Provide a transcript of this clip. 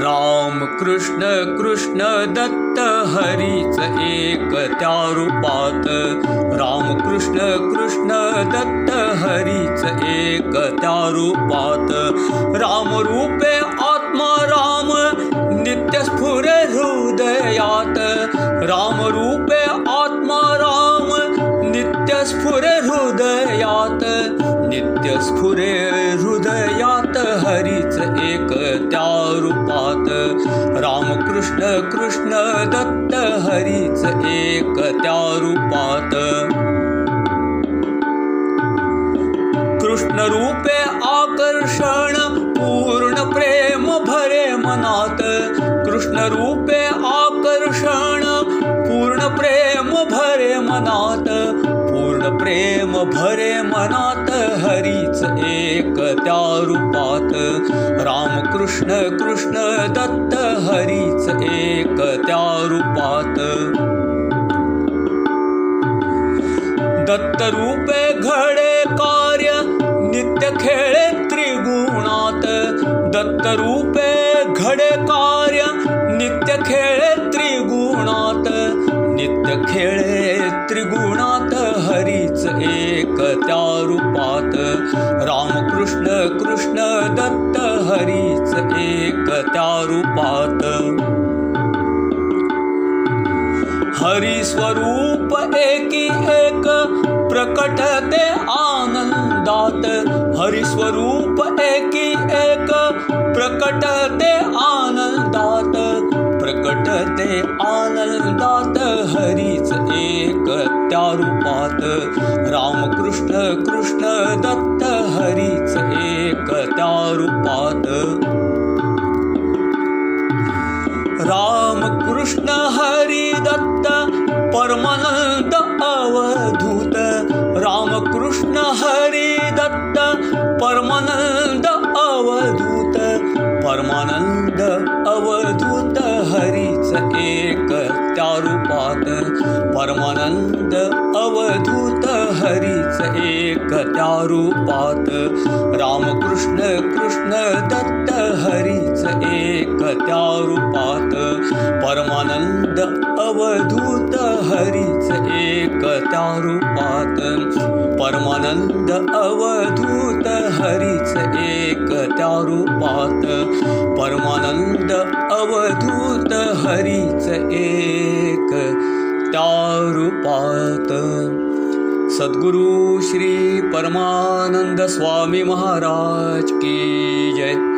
राम कृष्ण कृष्ण दत्त हरीच रूपात राम कृष्ण कृष्ण दत्त हरीच रूपात राम रूपे आत्मा राम नित्य स्फुर हृदयात। राम रूपे आत्मा राम नित्य स्फुर हृदयात। नित्य स्फुरे हृदयात हरीच एक त्या रूपात रामकृष्ण कृष्ण दत्त हरीच एक त्या रूपात कृष्ण रूपे आकर्षण पूर्ण प्रेम भरे मनात। कृष्ण रूपे आकर्षण पूर्ण प्रेम भरे मनात प्रेम भरे मनात हरीच एक त्या रूपात रामकृष्ण कृष्ण दत्त हरीच एक त्या रूपात दत्त रूपे घडे कार्य नित्य खेळे त्रिगुणात। दत्त रूपे घडे कार्य नित्य खेळे त्रिगुणात। नित्य खेळे त्रिगुणात रामकृष्ण कृष्ण दत्त हरीच एक हरिस्वरूप एकी एक प्रकटते आनंदात हरिस्वरूप एकी एक प्रकटते आनंदात प्रकटते आनंदात हरीच एक रामकृष्ण कृष्ण दत्त राम कृष्ण हरि दत्त परमानंद अवधूत। राम कृष्ण हरि दत्त परमानंद अवधूत। परमानंद अवधूत हरीच एक त्या रूपात परमानंद अवधूत हरीच एक त्या रूपात रामकृष्ण कृष्ण दत्त हरीच एक त्या रूपात परमानंद अवधूत हरीच एक त्या रूपात। परमानंद अवधूत हरीच एक त्या रूपात। परमानंद अवधूत हरीच एक श्री परमानंद स्वामी महाराज की जय